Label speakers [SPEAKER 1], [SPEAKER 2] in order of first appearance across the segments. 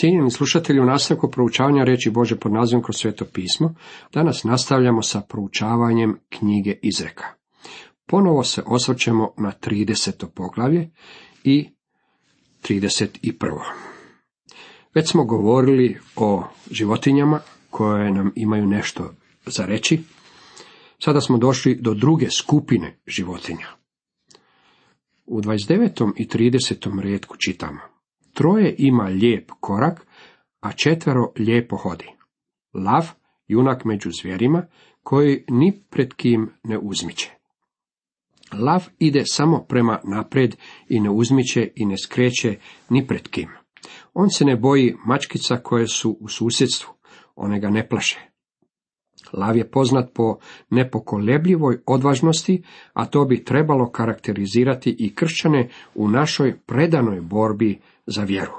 [SPEAKER 1] Cijenjeni slušatelji, u nastavku proučavanja reći Bože pod nazivom kroz sveto pismo, danas nastavljamo sa proučavanjem knjige Izreka. Ponovo se osvrćemo na 30. poglavlje i 31. Već smo govorili o životinjama koje nam imaju nešto za reći. Sada smo došli do druge skupine životinja. U 29. i 30. redku čitamo. Troje ima lijep korak, a četvero lijepo hodi. Lav, junak među zvjerima, koji ni pred kim ne uzmiče. Lav ide samo prema napred i ne uzmiče i ne skreće ni pred kim. On se ne boji mačkica koje su u susjedstvu, one ga ne plaše. Lav je poznat po nepokolebljivoj odvažnosti, a to bi trebalo karakterizirati i kršćane u našoj predanoj borbi za vjeru.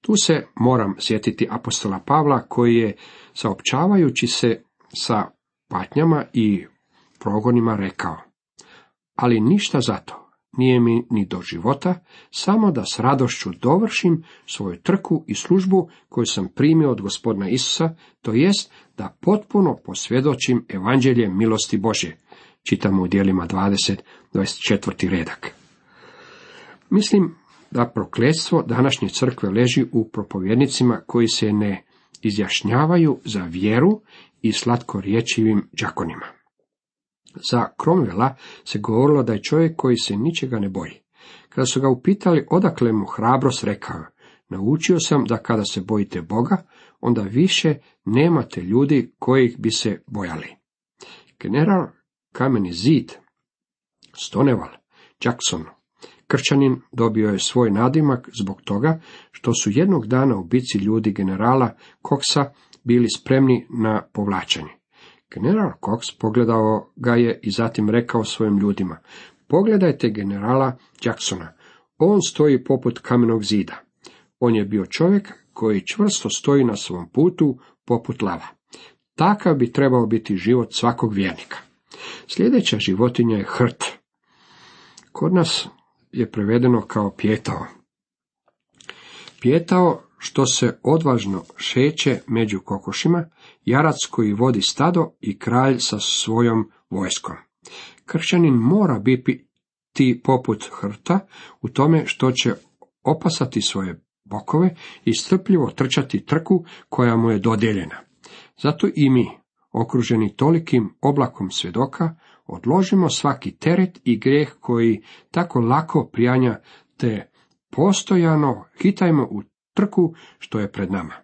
[SPEAKER 1] Tu se moram sjetiti apostola Pavla koji je, saopćavajući se sa patnjama i progonima, rekao, ali ništa zato, nije mi ni do života, samo da s radošću dovršim svoju trku i službu koju sam primio od gospodina Isusa, to jest da potpuno posvjedočim evanđelje milosti Božje. Čitamo u dijelima 20, 24. redak. Mislim da prokletstvo današnje crkve leži u propovjednicima koji se ne izjašnjavaju za vjeru i slatkorječivim džakonima. Za Cromwella se govorilo da je čovjek koji se ničega ne boji. Kada su ga upitali odakle mu hrabrost rekao, naučio sam da kada se bojite Boga, onda više nemate ljudi kojih bi se bojali. General Kameni zid, Stoneval, Jackson, kršćanin dobio je svoj nadimak zbog toga što su jednog dana u bici ljudi generala Koksa bili spremni na povlačenje. General Cox pogledao ga je i zatim rekao svojim ljudima, pogledajte generala Jacksona, on stoji poput kamenog zida. On je bio čovjek koji čvrsto stoji na svom putu poput lava. Takav bi trebao biti život svakog vjernika. Sljedeća životinja je hrt. Kod nas je prevedeno kao pjetao. Pjetao što se odvažno šeće među kokošima, jarac koji vodi stado i kralj sa svojom vojskom. Kršćanin mora biti poput hrta u tome što će opasati svoje bokove i strpljivo trčati trku koja mu je dodijeljena. Zato i mi, okruženi tolikim oblakom svjedoka, odložimo svaki teret i grijeh koji tako lako prijanja, te postojano hitajmo u trku što je pred nama.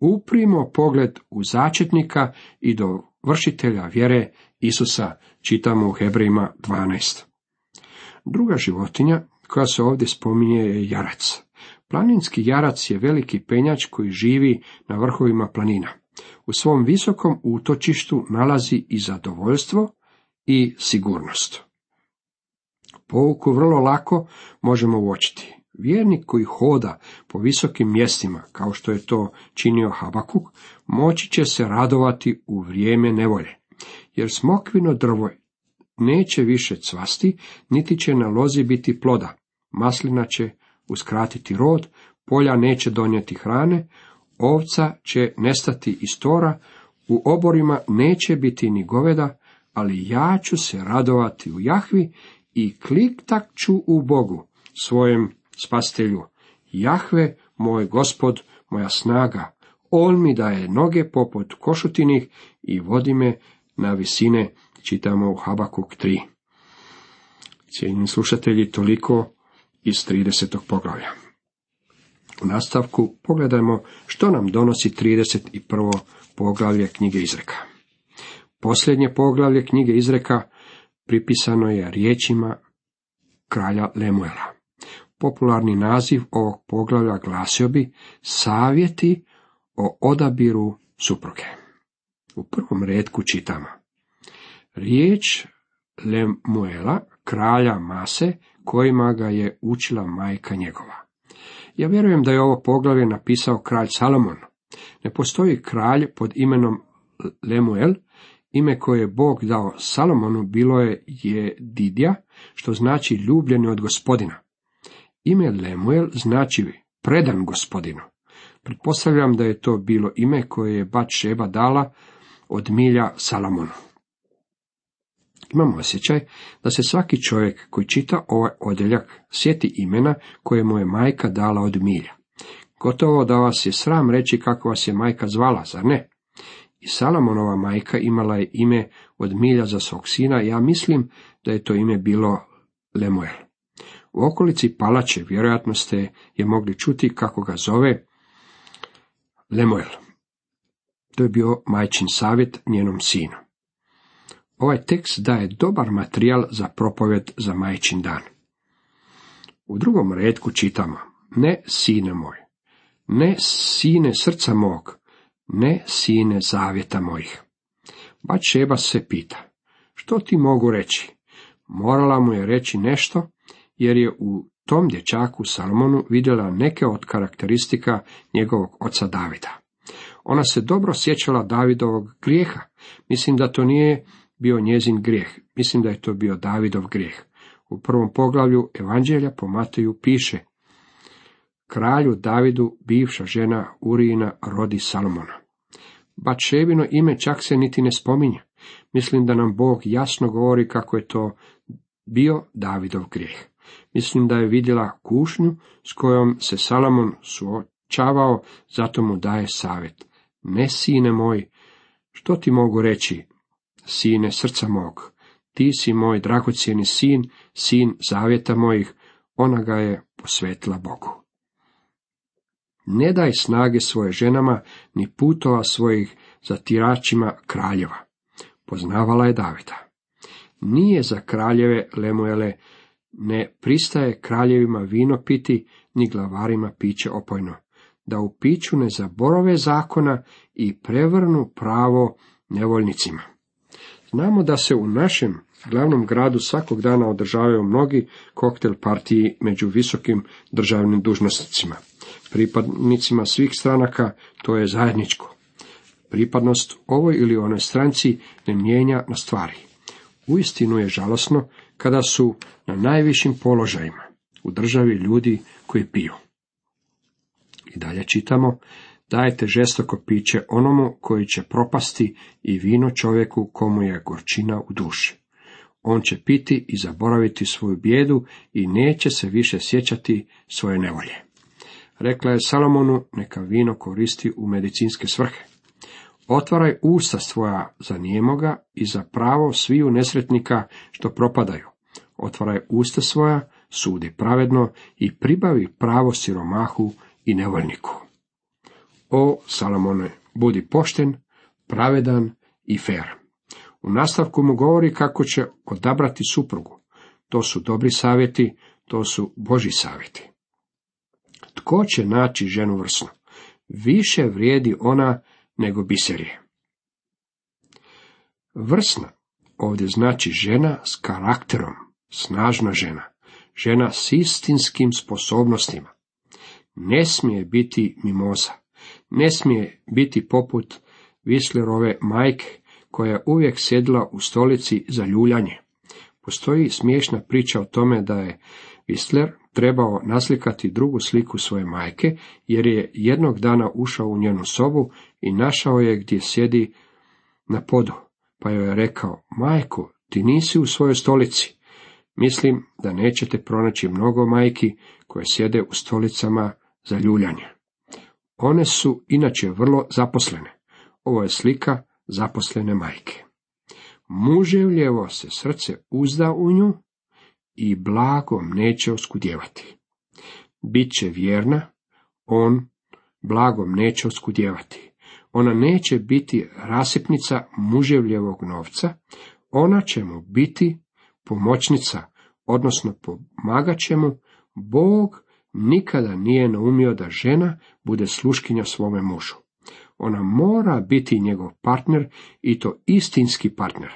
[SPEAKER 1] Uprimo pogled u začetnika i do vršitelja vjere Isusa, čitamo u Hebrejima 12. Druga životinja koja se ovdje spominje je jarac. Planinski jarac je veliki penjač koji živi na vrhovima planina. U svom visokom utočištu nalazi i zadovoljstvo i sigurnost. Pouku vrlo lako možemo uočiti. Vjernik koji hoda po visokim mjestima, kao što je to činio Habakuk, moći će se radovati u vrijeme nevolje, jer smokvino drvo neće više cvasti, niti će na lozi biti ploda, maslina će uskratiti rod, polja neće donijeti hrane, ovca će nestati iz tora, u oborima neće biti ni goveda, ali ja ću se radovati u Jahvi i kliktak ću u Bogu, svojem spastelju. Jahve, moj gospod, moja snaga, on mi daje noge poput košutinih i vodi me na visine, čitamo u Habakuk 3. Cijenjeni slušatelji, toliko iz 30. poglavlja. U nastavku pogledajmo što nam donosi 31. poglavlje knjige Izreka. Posljednje poglavlje knjige Izreka pripisano je riječima kralja Lemuela. Popularni naziv ovog poglavlja glasio bi savjeti o odabiru supruge. U prvom redku čitamo. Riječ Lemuela, kralja Mase, kojima ga je učila majka njegova. Ja vjerujem da je ovo poglavlje napisao kralj Salomon. Ne postoji kralj pod imenom Lemuel, ime koje je Bog dao Salomonu bilo je Jedidja, što znači ljubljeni od gospodina. Ime Lemuel znači predan gospodinu. Pretpostavljam da je to bilo ime koje je Bat Šeba dala od milja Salamonu. Imamo osjećaj da se svaki čovjek koji čita ovaj odjeljak sjeti imena koje mu je majka dala od milja. Gotovo da vas je sram reći kako vas je majka zvala, zar ne? I Salamonova majka imala je ime od milja za svog sina, ja mislim da je to ime bilo Lemuel. U okolici palače vjerojatno ste je mogli čuti kako ga zove Lemuel. To je bio majčin savjet njenom sinu. Ovaj tekst daje dobar materijal za propovjed za majčin dan. U drugom redku čitamo, ne sine moj, ne sine srca mog, ne sine zavjeta mojih. Bačeba se pita, što ti mogu reći? Morala mu je reći nešto, jer je u tom dječaku Salmonu vidjela neke od karakteristika njegovog oca Davida. Ona se dobro sjećala Davidovog grijeha. Mislim da to nije bio njezin grijeh. Mislim da je to bio Davidov grijeh. U prvom poglavlju Evanđelja po Mateju piše Kralju Davidu bivša žena Urijina rodi Salomona. Bačevino ime čak se niti ne spominje. Mislim da nam Bog jasno govori kako je to bio Davidov grijeh. Mislim da je vidjela kušnju s kojom se Salomon suočavao, zato mu daje savjet. Ne, sine moj, što ti mogu reći, sine srca mog, ti si moj dragocjeni sin, sin zavjeta mojih, ona ga je posvetila Bogu. Ne daj snage svoje ženama, ni putova svojih zatiračima kraljeva. Poznavala je Davida. Nije za kraljeve Lemuele, ne pristaje kraljevima vino piti, ni glavarima piće opojno, da u piću ne zaborove zakona i prevrnu pravo nevoljnicima. Znamo da se u našem glavnom gradu svakog dana održavaju mnogi koktel partiji među visokim državnim dužnosnicima. Pripadnicima svih stranaka to je zajedničko. Pripadnost ovoj ili onoj stranci ne mijenja na stvari. Uistinu je žalosno kada su na najvišim položajima u državi ljudi koji piju. I dalje čitamo, dajte žestoko piće onomu koji će propasti i vino čovjeku komu je gorčina u duši. On će piti i zaboraviti svoju bijedu i neće se više sjećati svoje nevolje. Rekla je Salomonu, neka vino koristi u medicinske svrhe. Otvaraj usta svoja za nijemoga i za pravo sviju nesretnika što propadaju. Otvaraj usta svoja, sudi pravedno i pribavi pravo siromahu i nevoljniku. O, Salomone, budi pošten, pravedan i fer. U nastavku mu govori kako će odabrati suprugu. To su dobri savjeti, to su Boži savjeti. Tko će naći ženu vrsnu? Više vrijedi ona nego biserije. Vrsna ovdje znači žena s karakterom, snažna žena, žena s istinskim sposobnostima. Ne smije biti mimoza, ne smije biti poput Vislerove majke, koja je uvijek sjedila u stolici za ljuljanje. Postoji smiješna priča o tome da je Visler trebao naslikati drugu sliku svoje majke, jer je jednog dana ušao u njenu sobu i našao je gdje sjedi na podu, pa joj je rekao, majko, ti nisi u svojoj stolici. Mislim da nećete pronaći mnogo majki koje sjede u stolicama za ljuljanje. One su inače vrlo zaposlene. Ovo je slika zaposlene majke. Muževljevo se srce uzda u nju i blagom neće oskudjevati. Biće vjerna, on blagom neće oskudjevati. Ona neće biti rasipnica muževljevog novca, ona će mu biti pomoćnica, odnosno pomagat će mu, Bog nikada nije naumio da žena bude sluškinja svome mužu. Ona mora biti njegov partner i to istinski partner.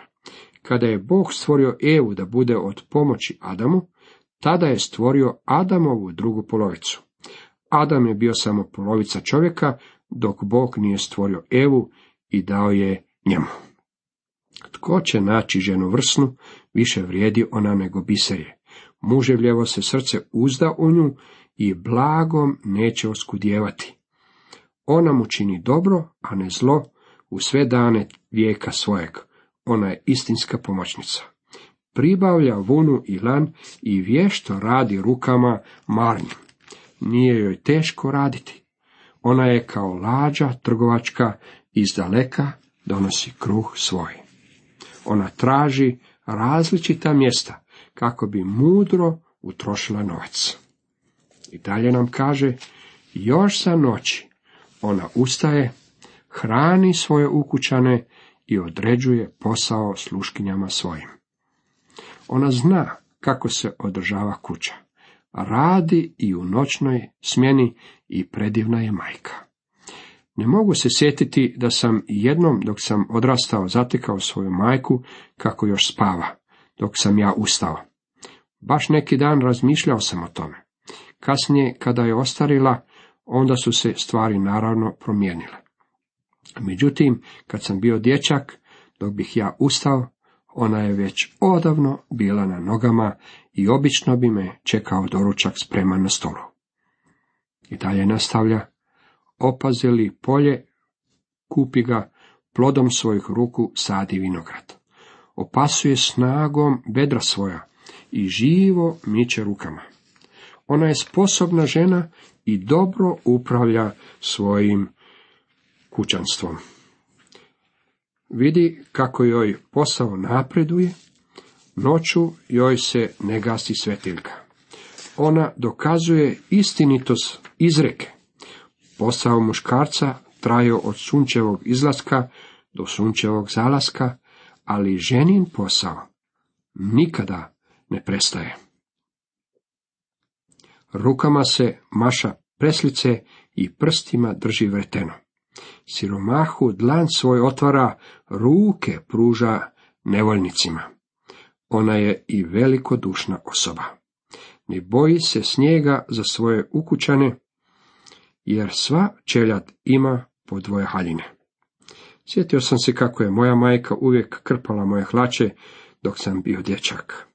[SPEAKER 1] Kada je Bog stvorio Evu da bude od pomoći Adamu, tada je stvorio Adamovu drugu polovicu. Adam je bio samo polovica čovjeka, dok Bog nije stvorio Evu i dao je njemu. Tko će naći ženu vrsnu, više vrijedi ona nego biserje. Muževljevo se srce uzda u nju i blagom neće oskudjevati. Ona mu čini dobro, a ne zlo, u sve dane vijeka svojeg. Ona je istinska pomoćnica. Pribavlja vunu i lan i vješto radi rukama marnjim. Nije joj teško raditi. Ona je kao lađa trgovačka iz daleka donosi kruh svoj. Ona traži različita mjesta kako bi mudro utrošila novac. I dalje nam kaže, još sa noći ona ustaje, hrani svoje ukućane i određuje posao sluškinjama svojim. Ona zna kako se održava kuća. Radi i u noćnoj smjeni i predivna je majka. Ne mogu se sjetiti da sam jednom dok sam odrastao zatekao svoju majku kako još spava, dok sam ja ustao. Baš neki dan razmišljao sam o tome. Kasnije, kada je ostarila, onda su se stvari naravno promijenile. Međutim, kad sam bio dječak, dok bih ja ustao, ona je već odavno bila na nogama i obično bi me čekao doručak spreman na stolu. I dalje nastavlja, opazili polje, kupi ga, plodom svojih ruku sadi vinograd. Opasuje snagom bedra svoja i živo miče rukama. Ona je sposobna žena i dobro upravlja svojim kućanstvom. Vidi kako joj posao napreduje, noću joj se ne gasi svetiljka. Ona dokazuje istinitost izreke. Posao muškarca traje od sunčevog izlaska do sunčevog zalaska, ali ženin posao nikada ne prestaje. Rukama se maša preslice i prstima drži vreteno. Siromahu dlan svoj otvara, ruke pruža nevoljnicima. Ona je i velikodušna osoba. Ne boji se snijega za svoje ukućane, jer sva čeljad ima po dvoje haljine. Sjetio sam se kako je moja majka uvijek krpala moje hlače dok sam bio dječak.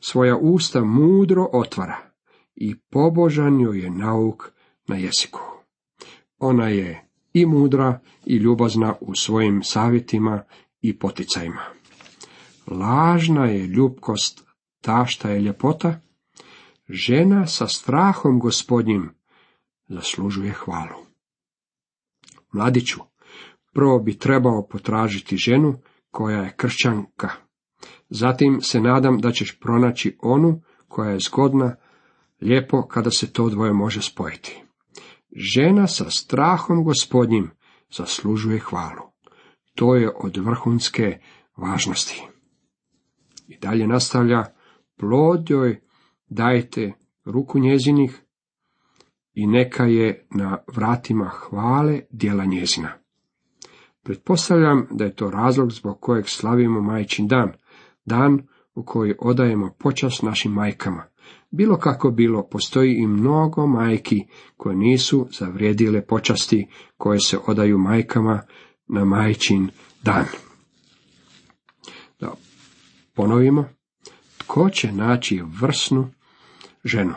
[SPEAKER 1] Svoja usta mudro otvara i pobožan joj je nauk na jeziku. Ona je i mudra i ljubazna u svojim savjetima i poticajima. Lažna je ljubkost ta šta je ljepota, žena sa strahom gospodnjim zaslužuje hvalu. Mladiću, prvo bi trebao potražiti ženu koja je kršćanka. Zatim se nadam da ćeš pronaći onu koja je zgodna, lijepo kada se to dvoje može spojiti. Žena sa strahom gospodnjim zaslužuje hvalu. To je od vrhunske važnosti. I dalje nastavlja, plod joj dajte ruku njezinih i neka je na vratima hvale djela njezina. Pretpostavljam da je to razlog zbog kojeg slavimo majčin dan, dan u koji odajemo počas našim majkama. Bilo kako bilo, postoji i mnogo majki koje nisu zavrijedile počasti koje se odaju majkama na majčin dan. Da ponovimo, tko će naći vrsnu ženu?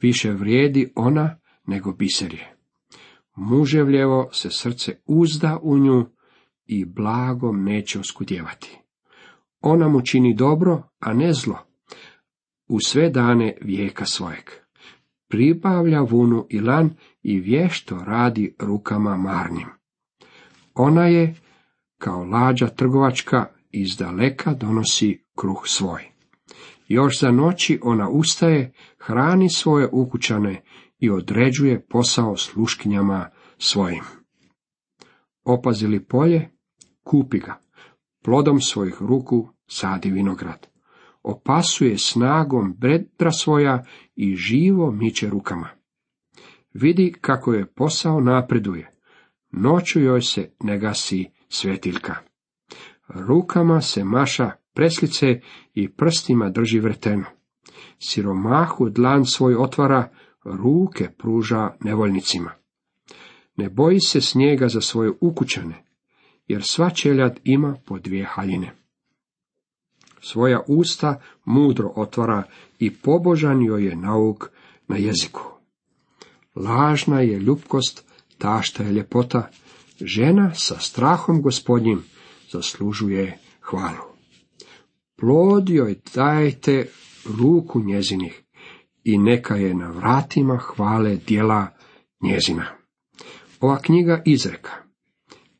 [SPEAKER 1] Više vrijedi ona nego biserje. Muževljevo se srce uzda u nju i blagom neće oskudjevati. Ona mu čini dobro, a ne zlo, u sve dane vijeka svojeg. Pribavlja vunu i lan i vješto radi rukama marnim. Ona je, kao lađa trgovačka, iz daleka donosi kruh svoj. Još za noći ona ustaje, hrani svoje ukućane i određuje posao sluškinjama svojim. Opazili polje, kupi ga, plodom svojih ruku sadi vinograd opasuje snagom bedra svoja i živo miče rukama. Vidi kako je posao napreduje, noću joj se ne gasi svetiljka. Rukama se maša preslice i prstima drži vreteno. Siromahu dlan svoj otvara, ruke pruža nevoljnicima. Ne boji se snijega za svoje ukućane, jer sva čeljad ima po dvije haljine svoja usta mudro otvara i pobožan joj je nauk na jeziku. lažna je ljubkost, tašta je ljepota, žena sa strahom gospodnjim zaslužuje hvalu. Plod joj dajte ruku njezinih i neka je na vratima hvale djela njezina. Ova knjiga izreka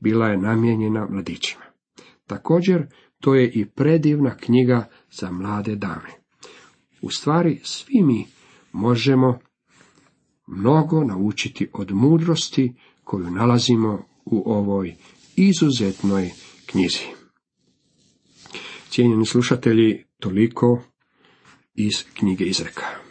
[SPEAKER 1] bila je namijenjena mladićima. Također, to je i predivna knjiga za mlade dame. U stvari, svi mi možemo mnogo naučiti od mudrosti koju nalazimo u ovoj izuzetnoj knjizi. Cijenjeni slušatelji, toliko iz knjige izreka.